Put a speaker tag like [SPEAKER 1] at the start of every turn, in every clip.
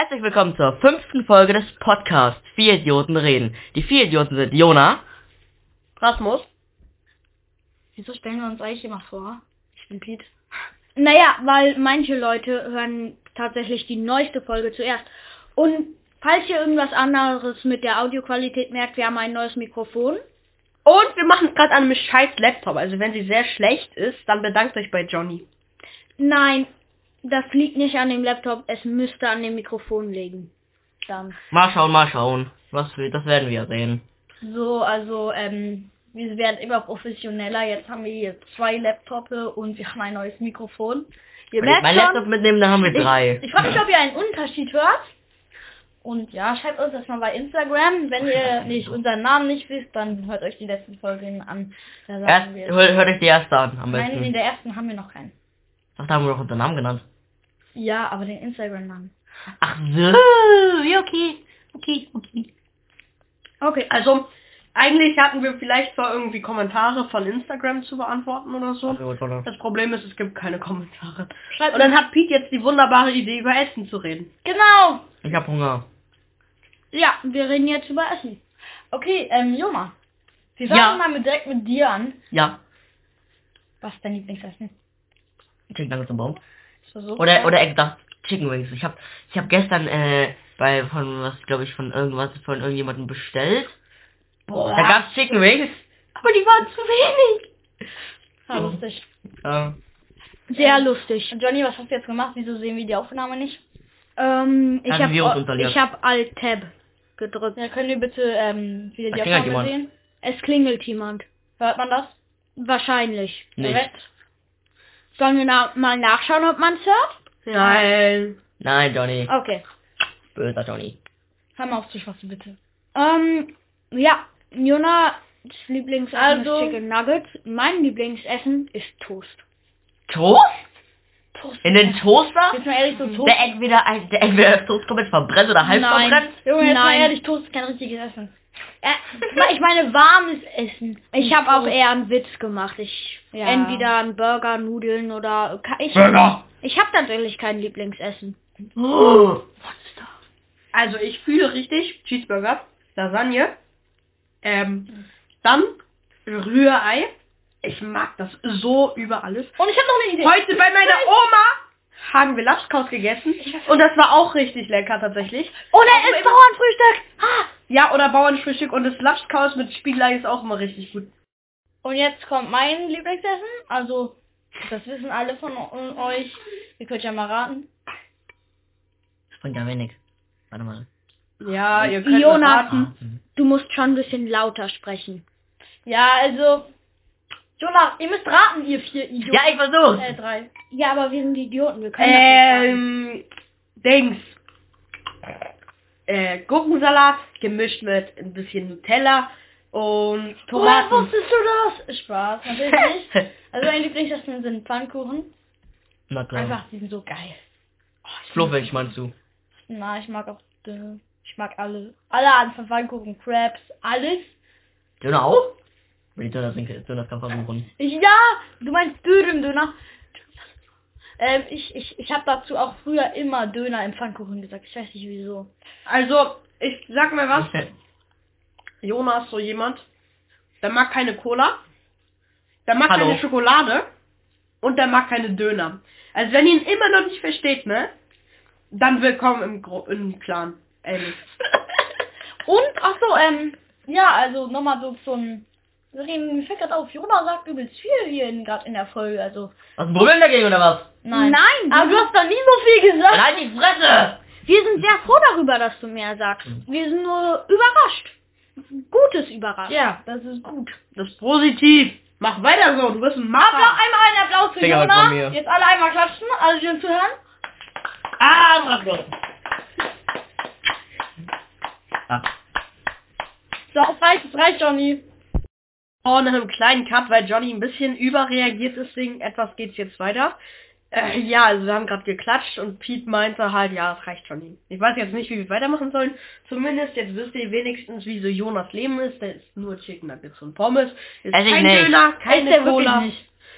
[SPEAKER 1] Herzlich willkommen zur fünften Folge des Podcasts Vier Idioten reden. Die vier Idioten sind Jona,
[SPEAKER 2] Rasmus.
[SPEAKER 3] Wieso stellen wir uns eigentlich immer vor? Ich bin Piet.
[SPEAKER 2] Naja, weil manche Leute hören tatsächlich die neueste Folge zuerst. Und falls ihr irgendwas anderes mit der Audioqualität merkt, wir haben ein neues Mikrofon.
[SPEAKER 3] Und wir machen es gerade an einem scheiß Laptop. Also wenn sie sehr schlecht ist, dann bedankt euch bei Johnny.
[SPEAKER 2] Nein, das liegt nicht an dem Laptop, es müsste an dem Mikrofon liegen. Dann.
[SPEAKER 1] mal schauen, mal schauen. Was wir, das werden wir sehen.
[SPEAKER 3] So, also, ähm, wir werden immer professioneller. Jetzt haben wir hier zwei Laptops und wir haben ein neues Mikrofon. Ihr merkt
[SPEAKER 1] mein
[SPEAKER 3] schon,
[SPEAKER 1] Laptop mitnehmen, dann haben wir drei.
[SPEAKER 3] Ich, ich frage mich, ob ihr einen Unterschied hört. Und ja, schreibt uns das mal bei Instagram. Wenn ihr nicht unseren Namen nicht wisst, dann hört euch die letzten Folgen an. Da
[SPEAKER 1] Erst, hört, euch die erste an, am
[SPEAKER 3] Nein, in
[SPEAKER 1] besten.
[SPEAKER 3] der ersten haben wir noch keinen.
[SPEAKER 1] Ach, da haben wir doch unseren Namen genannt.
[SPEAKER 3] Ja, aber den Instagram-Namen.
[SPEAKER 1] Ach so, ja, okay. Okay, okay.
[SPEAKER 3] Okay,
[SPEAKER 4] Also, eigentlich hatten wir vielleicht zwar irgendwie Kommentare von Instagram zu beantworten oder so.
[SPEAKER 1] Ach.
[SPEAKER 4] Das Problem ist, es gibt keine Kommentare.
[SPEAKER 3] schreibt
[SPEAKER 4] Und dann hat Pete jetzt die wunderbare Idee, über Essen zu reden.
[SPEAKER 3] Genau!
[SPEAKER 1] Ich hab Hunger.
[SPEAKER 2] Ja, wir reden jetzt über Essen.
[SPEAKER 3] Okay, ähm, Joma. Wir fangen
[SPEAKER 1] Ja.
[SPEAKER 3] mal mit, direkt mit dir an.
[SPEAKER 1] Ja,
[SPEAKER 3] Was ist dein Lieblingsessen?
[SPEAKER 1] Chicken Nuggets im Baum.
[SPEAKER 3] So?
[SPEAKER 1] Oder, oder ich dachte Chicken Wings. Ich hab, ich hab gestern, äh, bei, von, was, glaube ich, von irgendwas, von irgendjemandem bestellt.
[SPEAKER 3] Boah.
[SPEAKER 1] Da gab's Chicken Wings. Aber die waren zu wenig.
[SPEAKER 3] Ja, lustig.
[SPEAKER 1] Ja.
[SPEAKER 2] Sehr lustig.
[SPEAKER 3] Und Johnny, was hast du jetzt gemacht? Wieso sehen wir die Aufnahme nicht?
[SPEAKER 2] Ähm, ich habe ich hab Alt-Tab gedrückt.
[SPEAKER 3] Ja, können wir bitte ähm, wieder die Aufnahme sehen?
[SPEAKER 2] Es klingelt jemand.
[SPEAKER 3] Hört man das?
[SPEAKER 2] Wahrscheinlich.
[SPEAKER 1] Nicht.
[SPEAKER 3] Direkt?
[SPEAKER 2] Sollen wir na mal nachschauen, ob man es hört?
[SPEAKER 4] Nein.
[SPEAKER 1] Nein, Johnny.
[SPEAKER 2] Okay.
[SPEAKER 1] Böser Johnny.
[SPEAKER 3] Hör mal auf zu schwatzen, bitte.
[SPEAKER 2] Ähm, ja, Jonas Lieblingsessen
[SPEAKER 3] Also-
[SPEAKER 2] ist Chicken Nuggets. Mein Lieblingsessen ist Toast.
[SPEAKER 1] Toast?
[SPEAKER 3] Toast.
[SPEAKER 1] In den Toaster?
[SPEAKER 3] Jetzt mal ehrlich, so Toast.
[SPEAKER 1] Der entweder, der entweder Toast komplett verbrennt oder halb
[SPEAKER 2] Nein.
[SPEAKER 1] verbrennt?
[SPEAKER 3] Junge, jetzt mal
[SPEAKER 2] Nein.
[SPEAKER 3] ehrlich, Toast ist kein richtiges Essen.
[SPEAKER 2] Äh, ich meine warmes Essen. Ich habe auch eher einen Witz gemacht. Ich
[SPEAKER 3] Ja.
[SPEAKER 2] entweder einen Burger, Nudeln oder ich
[SPEAKER 1] Burger.
[SPEAKER 2] Ich habe tatsächlich kein Lieblingsessen.
[SPEAKER 1] Oh.
[SPEAKER 4] Also, ich fühle richtig Cheeseburger, Lasagne, ähm, dann Rührei. Ich mag das so über alles.
[SPEAKER 3] Und ich habe noch eine Idee.
[SPEAKER 4] Heute bei meiner Oma haben wir Lapskaus gegessen. Und das war auch richtig lecker tatsächlich.
[SPEAKER 2] Oder ist Bauernfrühstück. Ah,
[SPEAKER 4] Ja, oder Bauernfrühstück und das Lapskaus mit Spiegelei ist auch immer richtig gut.
[SPEAKER 3] Und jetzt kommt mein Lieblingsessen. Also, das wissen alle von euch. Ihr könnt ja mal raten.
[SPEAKER 1] Das bringt ja wenig. Warte mal.
[SPEAKER 4] Ja, ihr könnt
[SPEAKER 2] Jonas.
[SPEAKER 4] mal raten.
[SPEAKER 1] Raten.
[SPEAKER 2] Du musst schon ein bisschen lauter sprechen.
[SPEAKER 3] Ja, also. Jonas, ihr müsst raten, ihr vier Idioten.
[SPEAKER 1] Ja, ich versuch's.
[SPEAKER 3] Äh, drei.
[SPEAKER 2] Ja, aber wir sind Idioten. Wir können das nicht
[SPEAKER 4] Ähm, Dings. Äh, Gurkensalat gemischt mit ein bisschen Nutella und
[SPEAKER 3] Woher
[SPEAKER 4] Tomaten.
[SPEAKER 3] wusstest du das? Spaß, natürlich nicht. Also mein Lieblingsessen sind Pfannkuchen.
[SPEAKER 1] Na klar.
[SPEAKER 3] Einfach, die sind so geil.
[SPEAKER 1] Fluffig meinst du?
[SPEAKER 3] Na, ich mag auch, äh, ich mag alle, alle Arten von Pfannkuchen, Crabs, alles.
[SPEAKER 1] Döner auch? Wenn die Döner sind, Döner kann versuchen.
[SPEAKER 3] Ja, du meinst Dürüm-Döner. Ähm, ich, ich, ich habe dazu auch früher immer Döner im Pfannkuchen gesagt. Ich weiß nicht wieso.
[SPEAKER 4] Also, ich sag mal was. Jonas ist so jemand, der mag keine Cola, der mag
[SPEAKER 1] Hallo.
[SPEAKER 4] keine Schokolade und der mag keine Döner. Also wenn ihr ihn immer noch nicht versteht, ne? Dann willkommen im, Gro im Clan. Ehrlich.
[SPEAKER 3] Und, ach so, ähm, ja, also nochmal so zum mir fällt gerade auf, Jonas sagt übelst viel hier in, gerade in der Folge, also,
[SPEAKER 1] Was Problem dagegen oder was?
[SPEAKER 3] nein.
[SPEAKER 2] Nein,
[SPEAKER 3] Aber du hast doch nie so viel gesagt.
[SPEAKER 1] Dann halt die Fresse!
[SPEAKER 2] wir sind sehr froh darüber, dass du mehr sagst. Wir sind nur überrascht. Gutes überrascht.
[SPEAKER 3] Ja, das ist gut.
[SPEAKER 4] Das ist positiv. Mach weiter so, du bist ein
[SPEAKER 3] Applaus,
[SPEAKER 4] Macher.
[SPEAKER 3] einmal einen Applaus für
[SPEAKER 1] Finger mir.
[SPEAKER 3] Jetzt alle einmal klatschen, alle schön zu hören.
[SPEAKER 1] Ah, mach doch. Ah,
[SPEAKER 3] So, es reicht, es reicht, Johnny.
[SPEAKER 4] Oh, nach einem kleinen Cut, weil Johnny ein bisschen überreagiert, deswegen etwas geht's jetzt weiter. Äh, ja, also wir haben gerade geklatscht und Pete meinte halt, ja, es reicht schon. Ich weiß jetzt nicht, wie wir weitermachen sollen. Zumindest jetzt wisst ihr wenigstens, wie so Jonas Leben ist. Der ist nur Chicken Nuggets und Pommes. Ist
[SPEAKER 1] ich
[SPEAKER 4] kein
[SPEAKER 1] nicht.
[SPEAKER 4] Döner,
[SPEAKER 3] Ist
[SPEAKER 4] keine Cola.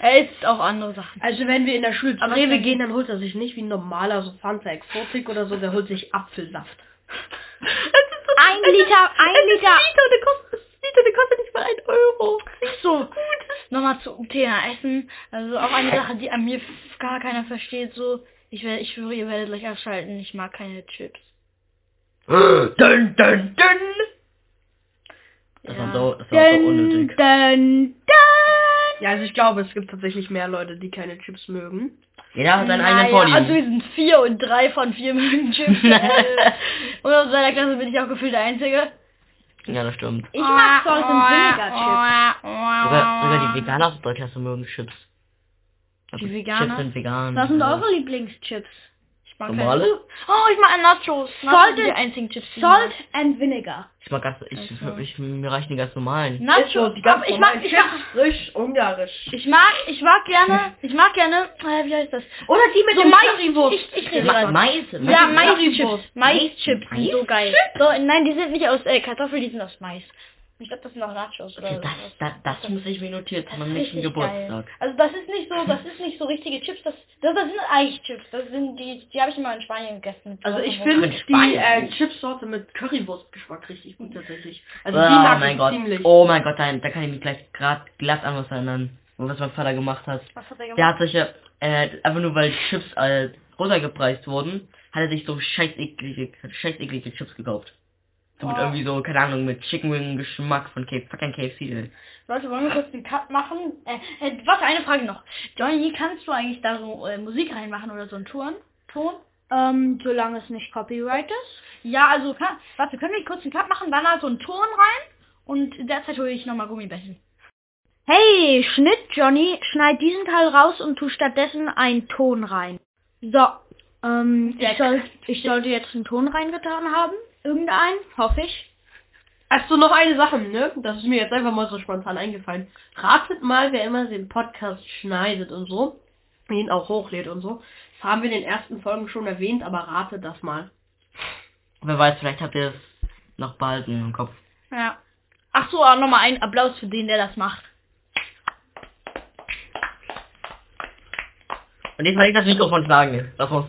[SPEAKER 3] Er isst auch andere Sachen.
[SPEAKER 4] Also wenn wir in der Schule zu
[SPEAKER 3] Aber
[SPEAKER 4] Rewe
[SPEAKER 3] ich-
[SPEAKER 4] gehen, dann holt er sich nicht wie ein normaler so Fanta Exotik oder so, der holt sich Apfelsaft.
[SPEAKER 2] Ein Liter, ein Liter.
[SPEAKER 4] der Liter, der kostet nicht mal ein Euro.
[SPEAKER 3] So, nochmal zum Thema Essen. Also auch eine Sache, die an mir gar keiner versteht. So, ich werde, ich schwöre, ihr werdet gleich abschalten. Ich mag keine Chips.
[SPEAKER 1] dun, dun, dun. Das war
[SPEAKER 3] Ja.
[SPEAKER 1] so, das war so
[SPEAKER 2] Dun,
[SPEAKER 1] unnötig.
[SPEAKER 2] dun, dun.
[SPEAKER 4] Ja, also ich glaube, es gibt tatsächlich mehr Leute, die keine Chips mögen.
[SPEAKER 1] Jeder hat seinen
[SPEAKER 3] Naja,
[SPEAKER 1] eigenen Vorlieben.
[SPEAKER 3] Also wir sind vier und drei von vier mögen Chips. äh, und aus seiner Klasse bin ich auch gefühlt der Einzige.
[SPEAKER 1] Ja, das stimmt.
[SPEAKER 2] Ich mag Salt and Vinegar Chips.
[SPEAKER 1] Sogar, sogar die Veganer aus Klasse mögen Chips. Also
[SPEAKER 3] Die Veganer?
[SPEAKER 1] Chips sind vegan.
[SPEAKER 2] Was sind
[SPEAKER 1] Also,
[SPEAKER 2] eure Lieblingschips?
[SPEAKER 1] Normale?
[SPEAKER 3] Oh, ich mag Nachos. Nachos sind die
[SPEAKER 2] and-
[SPEAKER 3] einzigen Chips. die ich
[SPEAKER 2] Salt and Vinegar.
[SPEAKER 1] Ich mag ganz, ich,
[SPEAKER 3] Also.
[SPEAKER 1] ich, mir reichen die ganz normalen.
[SPEAKER 3] mag.
[SPEAKER 4] Ist so,
[SPEAKER 3] Nachos.
[SPEAKER 4] die ganz
[SPEAKER 3] Aber ich mag,
[SPEAKER 4] normalen
[SPEAKER 3] ich mag,
[SPEAKER 4] Chips, frisch, ungarisch.
[SPEAKER 3] ich mag, ich mag gerne, ich mag gerne, äh, wie heißt das?
[SPEAKER 4] Oder die mit
[SPEAKER 3] So
[SPEAKER 4] dem
[SPEAKER 3] Mais-
[SPEAKER 4] Currywurst.
[SPEAKER 3] Ich, ich rede
[SPEAKER 1] Ma
[SPEAKER 3] gerade.
[SPEAKER 1] Mais?
[SPEAKER 3] Ja,
[SPEAKER 1] Mais-
[SPEAKER 3] Maischips. Maischips sind so geil. So, nein, die sind nicht aus äh, Kartoffeln, die sind aus Mais. Ich glaube, das sind auch Nachos oder
[SPEAKER 1] Okay, das, das, das muss ich mir notieren zu meinem nächsten Geburtstag.
[SPEAKER 3] geil. Also das ist nicht so, das ist nicht so richtige Chips, das, das, das sind Eichchips. Das sind die, die habe ich immer in Spanien gegessen.
[SPEAKER 4] Also ich finde
[SPEAKER 1] Mit
[SPEAKER 4] die äh, Chipsorte mit Currywurstgeschmack richtig gut tatsächlich. Also
[SPEAKER 1] oh
[SPEAKER 4] die mag
[SPEAKER 1] mein
[SPEAKER 4] ich
[SPEAKER 1] Gott.
[SPEAKER 4] ziemlich.
[SPEAKER 1] Oh mein Gott, da, da kann ich mich gleich gerade glatt an was erinnern. Was mein Vater gemacht hat.
[SPEAKER 3] Was hat er gemacht?
[SPEAKER 1] Der hat sich ja, äh, einfach nur weil Chips äh, runtergepreist wurden, hat er sich so scheiß eklige, scheiß eklige Chips gekauft. So mit
[SPEAKER 3] Oh.
[SPEAKER 1] irgendwie so, keine Ahnung, mit Chicken Wing Geschmack von K fucking KFC. ey.
[SPEAKER 3] Leute, wollen wir kurz den Cut machen? Äh, äh, warte, eine Frage noch. Johnny, kannst du eigentlich da so äh, Musik reinmachen oder so einen Ton? Ton?
[SPEAKER 2] Ähm, solange es nicht Copyright ist.
[SPEAKER 3] Ja, also, kann, warte, können wir kurz einen Cut machen, dann da so einen Ton rein und in der Zeit hole ich nochmal Gummibärchen.
[SPEAKER 2] Hey, Schnitt, Johnny, schneid diesen Teil raus und tu stattdessen einen Ton rein. So, ähm, ich, soll, ich sollte jetzt einen Ton reingetan haben. Irgendeinen, hoffe ich.
[SPEAKER 4] Achso, noch eine Sache, ne? Das ist mir jetzt einfach mal so spontan eingefallen. Ratet mal, wer immer den Podcast schneidet und so. Ihn auch hochlädt und so. Das haben wir in den ersten Folgen schon erwähnt, aber ratet das mal.
[SPEAKER 1] Wer weiß, vielleicht habt ihr es noch bald im Kopf.
[SPEAKER 3] Ja. Ach so, auch nochmal einen Applaus für den, der das macht.
[SPEAKER 1] Und jetzt mal ich das Mikrofon schlagen. Das muss.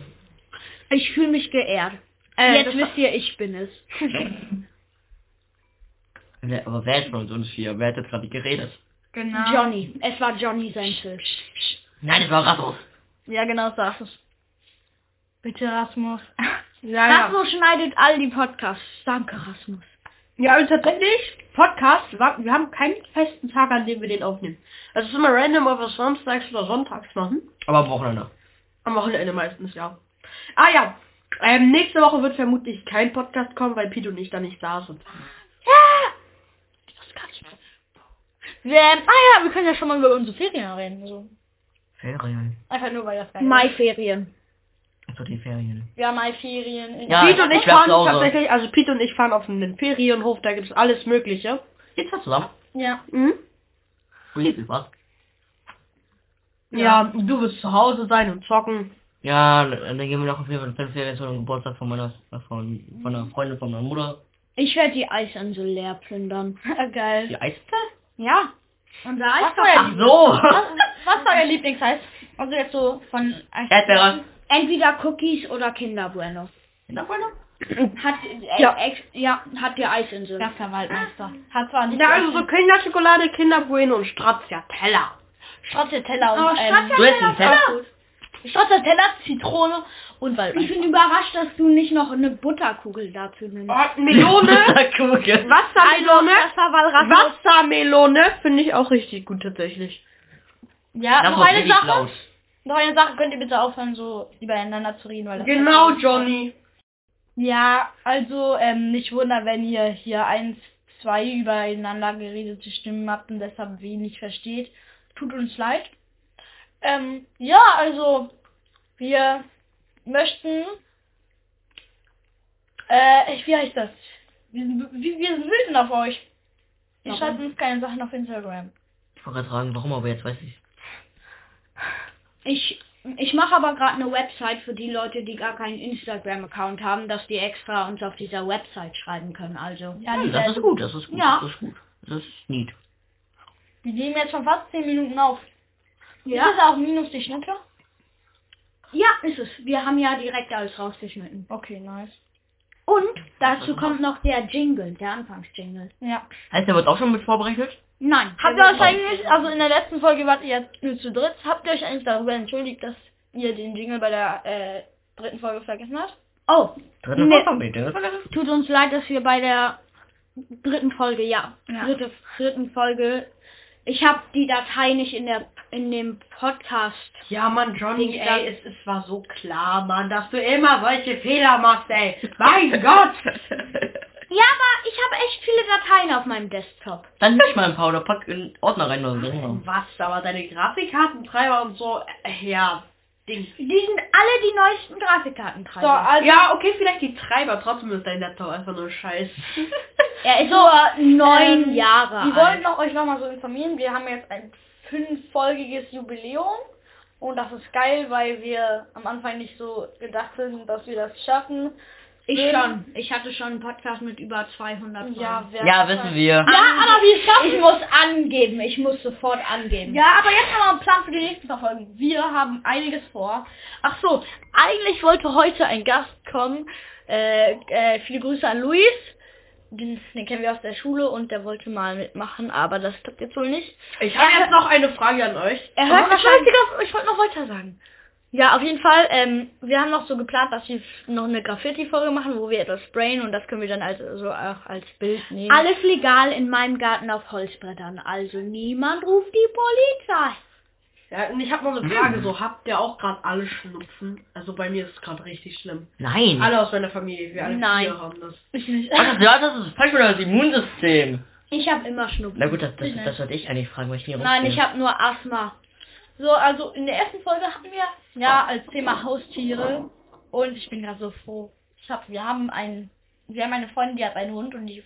[SPEAKER 2] Ich fühle mich geehrt.
[SPEAKER 3] Äh,
[SPEAKER 2] jetzt wisst ihr, ich bin es.
[SPEAKER 1] Wer, aber wer ist von uns vier? Wer hat jetzt gerade geredet?
[SPEAKER 3] Genau.
[SPEAKER 2] Johnny. Es war Johnny sein Fisch.
[SPEAKER 1] Nein, das war Rasmus.
[SPEAKER 3] Ja, genau, ist es. Bitte, Rasmus.
[SPEAKER 4] Ja, ja.
[SPEAKER 2] Rasmus schneidet all die Podcasts. Danke, Rasmus.
[SPEAKER 4] Ja, und tatsächlich, Podcast, wa- wir haben keinen festen Tag, an dem wir den aufnehmen. Also es ist immer random, ob wir es samstags oder sonntags machen.
[SPEAKER 1] Aber am Wochenende.
[SPEAKER 4] Am Wochenende meistens, ja. Ah ja, ähm, nächste Woche wird vermutlich kein Podcast kommen, weil Pete und ich da nicht da sind.
[SPEAKER 3] Das kann ich nicht. Wir, ähm, ah ja, wir können ja schon mal über unsere Ferien reden. So.
[SPEAKER 1] Ferien.
[SPEAKER 3] Einfach nur, weil das geil ist.
[SPEAKER 2] Maiferien.
[SPEAKER 1] Also die Ferien.
[SPEAKER 3] Haben Mai-Ferien.
[SPEAKER 1] Ja,
[SPEAKER 4] Pete und ich fahren tatsächlich, also Pete und ich fahren auf einen Ferienhof, da gibt es alles Mögliche.
[SPEAKER 1] Geht's was zusammen?
[SPEAKER 3] Ja.
[SPEAKER 4] Mhm.
[SPEAKER 1] Really, was?
[SPEAKER 4] Ja, du wirst zu Hause sein und zocken.
[SPEAKER 1] Ja, dann gehen wir noch auf jeden Fall fünf Ferien zu dem Geburtstag von meiner, von, von einer Freundin von meiner Mutter.
[SPEAKER 2] Ich werde die Eisinsel leer plündern.
[SPEAKER 3] geil.
[SPEAKER 1] Die Eisbär?
[SPEAKER 2] Ja. Unser Eis
[SPEAKER 1] Ach so!
[SPEAKER 3] was, was war euer Lieblingseis? Also jetzt so von
[SPEAKER 1] Erdbeere.
[SPEAKER 2] Entweder Cookies oder Kinder Bueno.
[SPEAKER 1] Kinderfreunde?
[SPEAKER 2] Hat, äh,
[SPEAKER 4] Ja.
[SPEAKER 2] Ex, ja, hat die Eisinsel.
[SPEAKER 3] Der Verwaltmeister. Hat zwar nicht
[SPEAKER 4] Ja, also so Kinderschokolade, Kinderbueno und Stracciatella.
[SPEAKER 3] Stracciatella und
[SPEAKER 2] Oh,
[SPEAKER 3] ähm,
[SPEAKER 1] Du hättest einen Teller?
[SPEAKER 3] Stracciatella, Zitrone und
[SPEAKER 2] Ich
[SPEAKER 3] Waldmeister.
[SPEAKER 2] bin überrascht, dass du nicht noch eine Butterkugel dazu nimmst.
[SPEAKER 4] Oh, Melone,
[SPEAKER 1] Kugeln.
[SPEAKER 4] Wassermelone,
[SPEAKER 2] Rasmus
[SPEAKER 4] Wassermelone finde ich auch richtig gut tatsächlich.
[SPEAKER 3] Ja,
[SPEAKER 1] Das
[SPEAKER 3] noch eine Sache.
[SPEAKER 1] laut.
[SPEAKER 3] Noch eine Sache, könnt ihr bitte aufhören, so übereinander zu reden, weil das
[SPEAKER 4] Genau, Johnny.
[SPEAKER 3] Ja, also ähm, nicht wundern, wenn ihr hier eins, zwei übereinander geredete Stimmen habt und deshalb wenig versteht. Tut uns leid. Ähm, ja, also wir möchten äh, wie heißt das? Wir sind, wir, wir sind wütend auf euch. Ihr schreibt uns keine Sachen auf Instagram.
[SPEAKER 1] Ich wollte gerade fragen, warum, aber jetzt weiß ich.
[SPEAKER 2] Ich, ich mache aber gerade eine Website für die Leute, die gar keinen Instagram-Account haben, dass die extra uns auf dieser Website schreiben können. Also,
[SPEAKER 3] Ja, die
[SPEAKER 1] das ist
[SPEAKER 3] werden-
[SPEAKER 1] gut, das ist gut,
[SPEAKER 2] Ja.
[SPEAKER 1] das ist gut. Das ist neat.
[SPEAKER 3] Wir nehmen jetzt schon fast 10 Minuten auf.
[SPEAKER 2] Ja.
[SPEAKER 3] Ist es auch minus die Schnitte?
[SPEAKER 2] Ja, ist es. Wir haben ja direkt alles rausgeschnitten.
[SPEAKER 3] Okay, nice.
[SPEAKER 2] Und dazu kommt noch der Jingle, der Anfangsjingle.
[SPEAKER 3] Ja.
[SPEAKER 1] Heißt, der wird auch schon mit vorbereitet?
[SPEAKER 2] Nein.
[SPEAKER 3] Habt ihr euch eigentlich, also in der letzten Folge wart ihr jetzt nur zu dritt, habt ihr euch eigentlich darüber entschuldigt, dass ihr den Jingle bei der äh, dritten Folge vergessen habt?
[SPEAKER 2] Oh,
[SPEAKER 1] Dritte
[SPEAKER 2] Nee.
[SPEAKER 1] Folge, bitte.
[SPEAKER 2] tut uns leid, dass wir bei der dritten Folge, ja,
[SPEAKER 3] Ja.
[SPEAKER 2] dritte, dritten Folge, ich habe die Datei nicht in der in dem Podcast.
[SPEAKER 4] Ja, Mann, Johnny,
[SPEAKER 2] da-
[SPEAKER 4] ey, es, es war so klar, Mann, dass du immer solche Fehler machst, ey. Mein Gott!
[SPEAKER 2] Ja, aber ich habe echt viele Dateien auf meinem Desktop.
[SPEAKER 1] Dann nimm ich mal ein paar oder pack in Ordner rein oder so.
[SPEAKER 4] Was, aber deine Grafikkartentreiber und so, äh, ja, Ding.
[SPEAKER 2] Die sind alle die neuesten Grafikkartentreiber.
[SPEAKER 3] So, also,
[SPEAKER 4] Ja, okay, vielleicht die Treiber, trotzdem ist dein Laptop einfach nur scheiß.
[SPEAKER 2] er ist nur neun
[SPEAKER 3] ähm,
[SPEAKER 2] Jahre
[SPEAKER 3] Wir wollten
[SPEAKER 2] alt.
[SPEAKER 3] noch, euch nochmal so informieren, wir haben jetzt ein fünffolgiges Jubiläum und das ist geil, weil wir am Anfang nicht so gedacht sind, dass wir das schaffen.
[SPEAKER 2] Ich schon. Ich hatte schon einen Podcast mit über 200 Folgen.
[SPEAKER 3] Ja,
[SPEAKER 1] Ja, wissen wir.
[SPEAKER 3] Ja, aber wir schaffen
[SPEAKER 2] Ich muss angeben. Ich muss sofort angeben.
[SPEAKER 3] Ja, aber jetzt haben wir einen Plan für die nächsten Folgen. Wir haben einiges vor. Ach so, eigentlich wollte heute ein Gast kommen. Äh, äh, viele Grüße an Luis. Den, den kennen wir aus der Schule und der wollte mal mitmachen, aber das klappt jetzt wohl nicht.
[SPEAKER 4] Ich habe jetzt noch eine Frage an euch.
[SPEAKER 3] Er hört wahrscheinlich. Ich wollte noch weiter sagen. Ja, auf jeden Fall. Ähm, wir haben noch so geplant, dass wir noch eine Graffiti-Folge machen, wo wir etwas sprayen und das können wir dann also so auch als Bild nehmen.
[SPEAKER 2] Alles legal in meinem Garten auf Holzbrettern. Also niemand ruft die Polizei.
[SPEAKER 4] Ja, und ich habe noch eine Frage, so, habt ihr auch gerade alle Schnupfen? Also bei mir ist es gerade richtig schlimm.
[SPEAKER 1] Nein.
[SPEAKER 4] Alle aus meiner Familie, wir alle
[SPEAKER 2] Nein.
[SPEAKER 4] vier haben das.
[SPEAKER 1] Ach, ja, das ist falsch das Immunsystem.
[SPEAKER 2] Ich habe immer Schnupfen.
[SPEAKER 1] Na gut, das, das,
[SPEAKER 3] Ich nicht.
[SPEAKER 1] das sollte ich eigentlich fragen, weil ich nie
[SPEAKER 2] Nein, ich habe nur Asthma.
[SPEAKER 3] So, also in der ersten Folge hatten wir ja als Thema Haustiere und ich bin gerade so froh. Ich hab, wir haben einen, wir haben eine Freundin, die hat einen Hund und die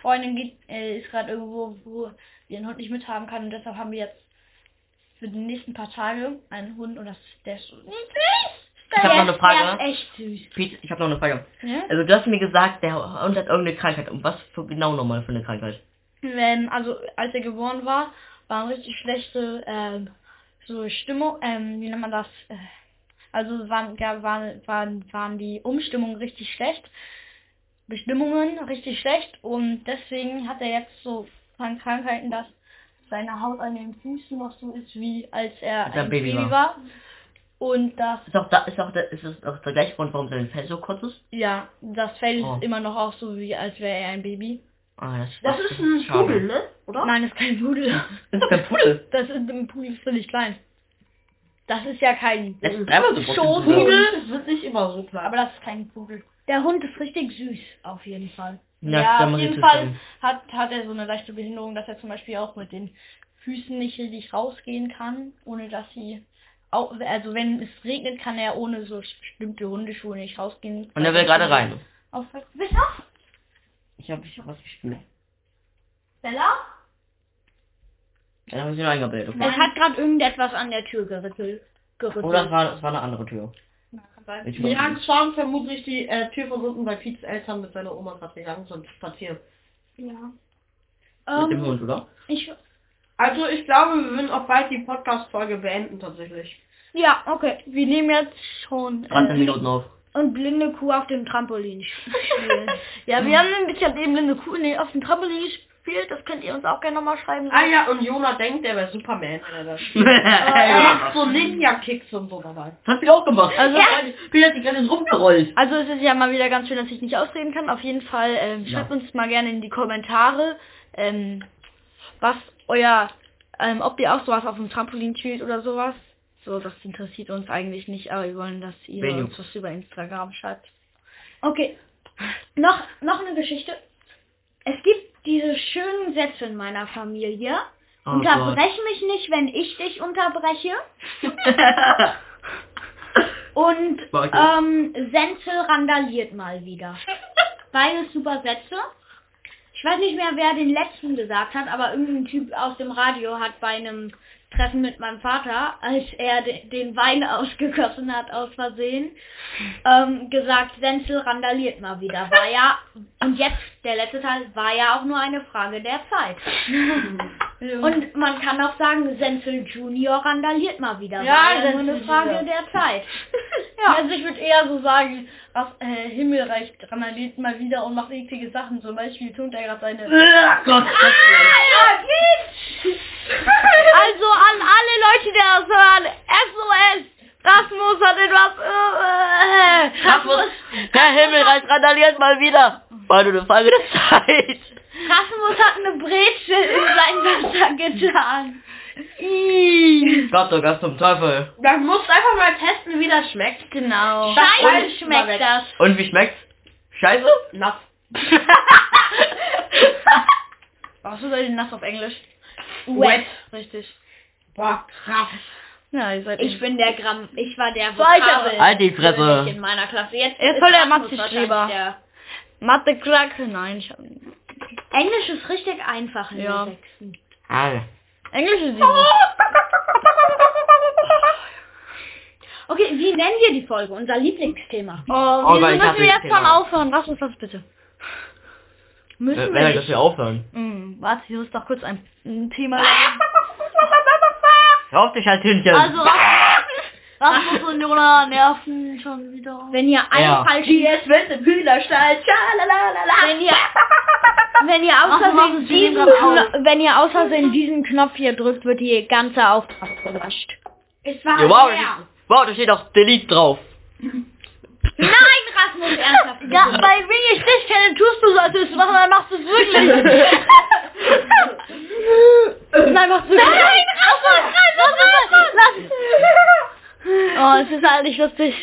[SPEAKER 3] Freundin geht, äh, ist gerade irgendwo, wo einen Hund nicht mithaben kann und deshalb haben wir jetzt für die nächsten paar Tage einen Hund und das der ist süß.
[SPEAKER 1] Ich habe noch eine Frage.
[SPEAKER 2] echt süß.
[SPEAKER 1] Pete, ich habe noch eine Frage.
[SPEAKER 3] Ja?
[SPEAKER 1] Also du hast mir gesagt, der Hund hat irgendeine Krankheit. Und was für genau nochmal für eine Krankheit?
[SPEAKER 3] Ähm, also als er geboren war, waren richtig schlechte ähm, so Stimmung, ähm, wie nennt man das? Äh, also waren, ja, waren, waren, waren die Umstimmungen richtig schlecht, Bestimmungen richtig schlecht und deswegen hat er jetzt so Krank- Krankheiten, dass seine Haut an den Füßen noch so ist, wie als er
[SPEAKER 1] Als
[SPEAKER 3] ein
[SPEAKER 1] Baby
[SPEAKER 3] Baby,
[SPEAKER 1] war.
[SPEAKER 3] war. Und das,
[SPEAKER 1] Ist auch da, ist auch der, ist das auch der gleiche Grund, warum sein Fell so kurz ist?
[SPEAKER 3] ja, das Fell
[SPEAKER 1] Oh.
[SPEAKER 3] ist immer noch auch so, wie als wäre er ein Baby.
[SPEAKER 1] Ah, das,
[SPEAKER 4] Das ist ein
[SPEAKER 1] schade.
[SPEAKER 4] Pudel, ne? Oder?
[SPEAKER 3] Nein, das ist kein Pudel.
[SPEAKER 1] Das ist kein Pudel.
[SPEAKER 3] Das ist ein Pudel ist völlig klein. Das ist ja kein
[SPEAKER 1] Das ist dreimal so Pudel.
[SPEAKER 4] Pudel sind nicht immer so klar.
[SPEAKER 3] aber das ist kein Pudel.
[SPEAKER 2] Der Hund ist richtig süß, auf jeden Fall.
[SPEAKER 1] Ja,
[SPEAKER 3] Ja, auf jeden Fall hat, hat er so eine leichte Behinderung, dass er zum Beispiel auch mit den Füßen nicht richtig rausgehen kann, ohne dass sie auch, also wenn es regnet, kann er ohne so bestimmte Hundeschuhe nicht rausgehen.
[SPEAKER 1] Und er will gerade rein.
[SPEAKER 3] Auf, wisst ihr?
[SPEAKER 1] Ich habe ich hab was gespielt.
[SPEAKER 3] Bella?
[SPEAKER 1] Dann habe ich ihn eingebildet.
[SPEAKER 2] Es hat gerade irgendetwas an der Tür gerüttelt. gerüttelt.
[SPEAKER 1] Oder es war, es war eine andere Tür. Ich
[SPEAKER 4] Ja, es waren vermutlich die äh, Tür von unten, weil Piets Eltern mit seiner Oma gerade gegangen sind spazieren.
[SPEAKER 3] Ja.
[SPEAKER 1] mit dem
[SPEAKER 2] Ähm,
[SPEAKER 1] Hund, oder?
[SPEAKER 2] ich,
[SPEAKER 4] Also ich glaube, wir würden auch bald die Podcast-Folge beenden tatsächlich.
[SPEAKER 2] ja, okay.
[SPEAKER 3] Wir nehmen jetzt schon.
[SPEAKER 1] 20
[SPEAKER 3] Äh,
[SPEAKER 1] Minuten auf.
[SPEAKER 2] Und blinde Kuh auf dem Trampolin spielen.
[SPEAKER 3] ja, wir haben nämlich hab eben eine Kuh nee, auf dem Trampolin gespielt. Das könnt ihr uns auch gerne nochmal schreiben.
[SPEAKER 4] Ah ja, und Jona denkt, er wäre Superman, wenn er das spielt. er macht
[SPEAKER 1] das
[SPEAKER 4] so Ninja-Kicks und so dabei.
[SPEAKER 1] hast du auch gemacht.
[SPEAKER 3] Also-
[SPEAKER 1] ja. Wie hat die ganze Zeit rumgerollt?
[SPEAKER 3] Also es ist ja mal wieder ganz schön, dass ich nicht ausreden kann. Auf jeden Fall ähm,
[SPEAKER 1] Ja.
[SPEAKER 3] schreibt uns mal gerne in die Kommentare, ähm, was euer, ähm, ob ihr auch sowas auf dem Trampolin spielt oder sowas. So, das interessiert uns eigentlich nicht, aber wir wollen, dass ihr
[SPEAKER 1] Wen
[SPEAKER 3] uns was über Instagram schreibt.
[SPEAKER 2] Okay. Noch, noch eine Geschichte. Es gibt diese schönen Sätze in meiner Familie.
[SPEAKER 1] Oh
[SPEAKER 2] Unterbrech mich nicht, wenn ich dich unterbreche. Und ähm, Senzel randaliert mal wieder. Beides super Sätze. Ich weiß nicht mehr, wer den letzten gesagt hat, aber irgendein Typ aus dem Radio hat bei einem Treffen mit meinem Vater, als er de den Wein ausgegossen hat aus Versehen, ähm, gesagt, Senzel randaliert mal wieder. War ja, und jetzt, der letzte Teil, war ja auch nur eine Frage der Zeit. Und man kann auch sagen, Senfel Junior randaliert mal wieder.
[SPEAKER 3] Ja,
[SPEAKER 2] War ja nur eine Frage
[SPEAKER 3] Junior.
[SPEAKER 2] der Zeit.
[SPEAKER 3] Ja. Also ich würde eher so sagen, dass äh, Himmelreich randaliert mal wieder und macht eklige Sachen. Zum Beispiel tut er gerade seine...
[SPEAKER 1] Gott,
[SPEAKER 2] Also an alle Leute, die das hören, SOS! Rasmus hat etwas... Äh,
[SPEAKER 1] Rasmus, Herr Himmelreich randaliert mal wieder. War nur eine Frage der Zeit.
[SPEAKER 2] Rasmus hat eine Brezel in sein Wasser getan.
[SPEAKER 1] Gott, oh Gott, zum Teufel.
[SPEAKER 4] Man muss einfach mal testen, wie das schmeckt.
[SPEAKER 3] Genau.
[SPEAKER 2] Scheiße
[SPEAKER 4] Und-
[SPEAKER 2] schmeckt das.
[SPEAKER 1] Und wie schmeckt's? Scheiße?
[SPEAKER 4] Nass.
[SPEAKER 3] Was ist denn nass auf Englisch?
[SPEAKER 2] Wet.
[SPEAKER 3] Richtig.
[SPEAKER 4] Boah, krass.
[SPEAKER 3] Ja, ihr seid
[SPEAKER 2] Ich bin der Gramm, ich war der. Vokabel
[SPEAKER 1] Halt die Fresse.
[SPEAKER 2] In meiner Klasse. Jetzt,
[SPEAKER 3] Jetzt
[SPEAKER 2] ist
[SPEAKER 3] voll der Mathe-Streber.
[SPEAKER 2] wahrscheinlich der-
[SPEAKER 3] Mathe Kracke. Nein, ich hab...
[SPEAKER 2] Englisch ist richtig einfach in
[SPEAKER 3] Ja.
[SPEAKER 2] der sechsten.
[SPEAKER 1] Ah.
[SPEAKER 3] Englisch ist easy.
[SPEAKER 2] Okay, wie nennen wir die Folge? Unser Lieblingsthema.
[SPEAKER 3] Oh,
[SPEAKER 1] Oh,
[SPEAKER 3] wieso
[SPEAKER 1] ich
[SPEAKER 3] müssen wir jetzt schon aufhören? Lass uns das bitte.
[SPEAKER 2] Müssen
[SPEAKER 1] Wenn
[SPEAKER 2] wir
[SPEAKER 1] er
[SPEAKER 2] nicht.
[SPEAKER 1] das wir aufhören.
[SPEAKER 3] Hm, warte, ich muss doch kurz ein, ein Thema...
[SPEAKER 1] Hör auf dich halt Hühnchen.
[SPEAKER 3] Also, Rasmus und Jona nerven schon wieder.
[SPEAKER 2] Wenn ihr einen
[SPEAKER 1] Ja.
[SPEAKER 2] falschen,
[SPEAKER 4] es wird im Hühnerstall. Tschalalala.
[SPEAKER 2] wenn ihr, wenn ihr
[SPEAKER 3] es
[SPEAKER 2] diesen. Kno- wenn ihr aus Versehen diesen Knopf hier drückt, wird die ganze Auftrag gelöscht.
[SPEAKER 4] Es war
[SPEAKER 1] Ja, wow, da
[SPEAKER 4] leer.
[SPEAKER 1] steht, wow, da steht auch Delete drauf.
[SPEAKER 2] Nein, Rasmus, ernsthaft.
[SPEAKER 3] Ja, weil wenn ich dich kenne, tust du so, als würdest du machen, dann machst du es wirklich. Nein, machst du wirklich. Nein, Rasmus, Rasmus, Rasmus. Oh, es ist halt nicht lustig.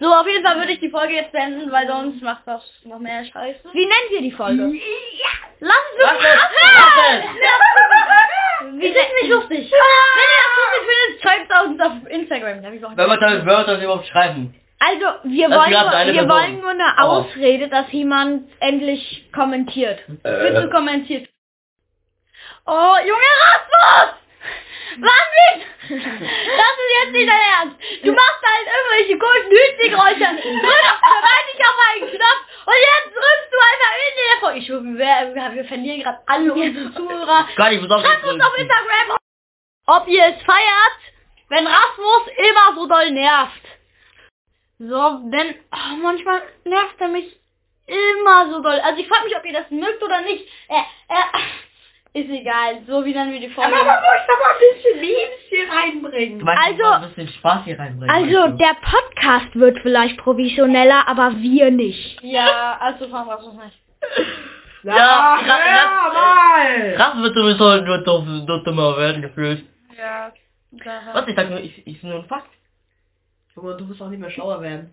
[SPEAKER 3] So, auf jeden Fall würde ich die Folge jetzt beenden, weil sonst macht das noch mehr Scheiße.
[SPEAKER 2] Wie nennen wir die Folge?
[SPEAKER 3] Lass es wirklich
[SPEAKER 1] Rasmus!
[SPEAKER 3] Wie ist nicht lustig? Wenn ihr das lustig findet, schreibt es uns auf Instagram.
[SPEAKER 1] Wenn man da Wörter überhaupt schreiben.
[SPEAKER 2] Also, wir
[SPEAKER 1] Das
[SPEAKER 2] wollen, nur,
[SPEAKER 1] eine
[SPEAKER 2] wir
[SPEAKER 1] Person.
[SPEAKER 2] wollen nur eine
[SPEAKER 1] Aber-
[SPEAKER 2] Ausrede, dass jemand endlich kommentiert.
[SPEAKER 3] Bitte kommentiert. Oh, Junge Rasmus! Was mit? Das ist jetzt nicht dein Ernst. Du machst halt irgendwelche komischen Hütchengeräusche. Drückst gewaltig auf einen Knopf und jetzt drückst du einfach in der Folge. Ich schwöre, wir, wir, verlieren gerade alle unsere Zuhörer.
[SPEAKER 1] Muss auf
[SPEAKER 3] Schreibt uns auf Instagram, ob ihr es feiert, wenn Rasmus immer so doll nervt. So, denn oh, manchmal nervt er mich immer so doll. Also ich frage mich, ob ihr das mögt oder nicht. Äh, äh, ist egal. So wie dann wir die Folge.
[SPEAKER 4] Aber man muss doch mal ein bisschen Memes hier reinbringen.
[SPEAKER 2] Also-
[SPEAKER 1] also, ein bisschen Spaß hier reinbringen.
[SPEAKER 2] Also, der Podcast wird vielleicht professioneller, aber wir nicht.
[SPEAKER 3] Ja, also von Rasmus nicht.
[SPEAKER 1] Ja,
[SPEAKER 4] hör
[SPEAKER 1] krass,
[SPEAKER 4] mal.
[SPEAKER 1] Krass wird sowieso nur dumm, nur dummer werden gefühlt.
[SPEAKER 3] Ja.
[SPEAKER 1] Was, ich sag nur, ich, ich nur ein Fakt.
[SPEAKER 4] Junge, du musst auch nicht mehr schlauer werden.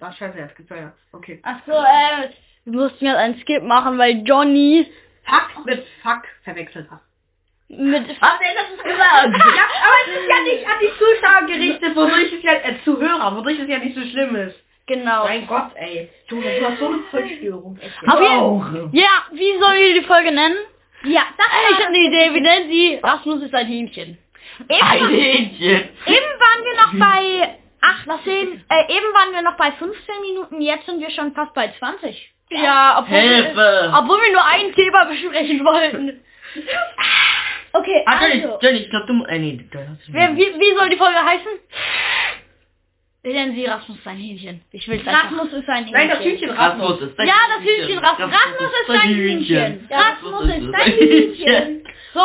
[SPEAKER 4] Ach, scheiße, jetzt gibt's ja. Okay.
[SPEAKER 3] Ach so, äh, wir mussten jetzt einen Skip machen, weil Johnny
[SPEAKER 4] Fuck mit Fuck verwechselt hat.
[SPEAKER 3] mit
[SPEAKER 1] Hast du das gesagt?
[SPEAKER 4] Ja, aber es ist ja nicht an die Zuschauer gerichtet, wodurch es ja, äh, Zuhörer, wodurch es ja nicht so schlimm ist.
[SPEAKER 3] genau.
[SPEAKER 4] Mein Gott, ey. Junge, du hast so eine Vollstörung.
[SPEAKER 3] jeden Ja, wie sollen wir die Folge nennen?
[SPEAKER 2] Ja, das
[SPEAKER 3] Ich habe eine Idee, wir nennen sie Rasmus ist ein Hähnchen.
[SPEAKER 1] Ein Hähnchen.
[SPEAKER 2] Eben waren wir noch bei 18, äh, eben waren wir noch bei 15 Minuten, jetzt sind wir schon fast bei 20.
[SPEAKER 3] Ja, obwohl,
[SPEAKER 1] Hilfe.
[SPEAKER 3] Wir, obwohl wir nur ein Thema besprechen wollten.
[SPEAKER 2] Okay,
[SPEAKER 1] Jenny,
[SPEAKER 2] also,
[SPEAKER 1] Jenny, ich glaub du, äh, nee, du
[SPEAKER 3] Wer, wie, wie soll die Folge heißen? Wir nennen sie Rasmus ist ein Hähnchen. Ich will.
[SPEAKER 2] Rasmus ist ein Hähnchen.
[SPEAKER 4] Nein, das Hühnchen Rasmus.
[SPEAKER 1] Rasmus ist dein
[SPEAKER 3] Ja, das Hühnchen Rasmus.
[SPEAKER 2] Rasmus ist ein Hühnchen. Rasmus ist ein Hühnchen.
[SPEAKER 3] So,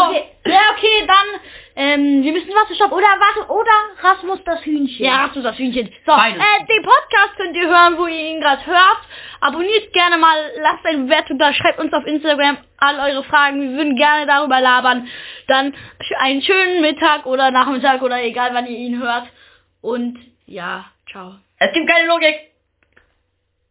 [SPEAKER 3] ja, okay, dann, ähm, wir müssen was stoppen.
[SPEAKER 2] Oder warte, oder Rasmus das Hühnchen.
[SPEAKER 3] Ja, Rasmus das Hühnchen. So,
[SPEAKER 1] Beides.
[SPEAKER 3] äh, den Podcast könnt ihr hören, wo ihr ihn gerade hört. Abonniert gerne mal, lasst eine Bewertung da, schreibt uns auf Instagram all eure Fragen. Wir würden gerne darüber labern. Dann einen schönen Mittag oder Nachmittag oder egal wann ihr ihn hört. Und ja, ciao.
[SPEAKER 1] Es gibt keine Logik.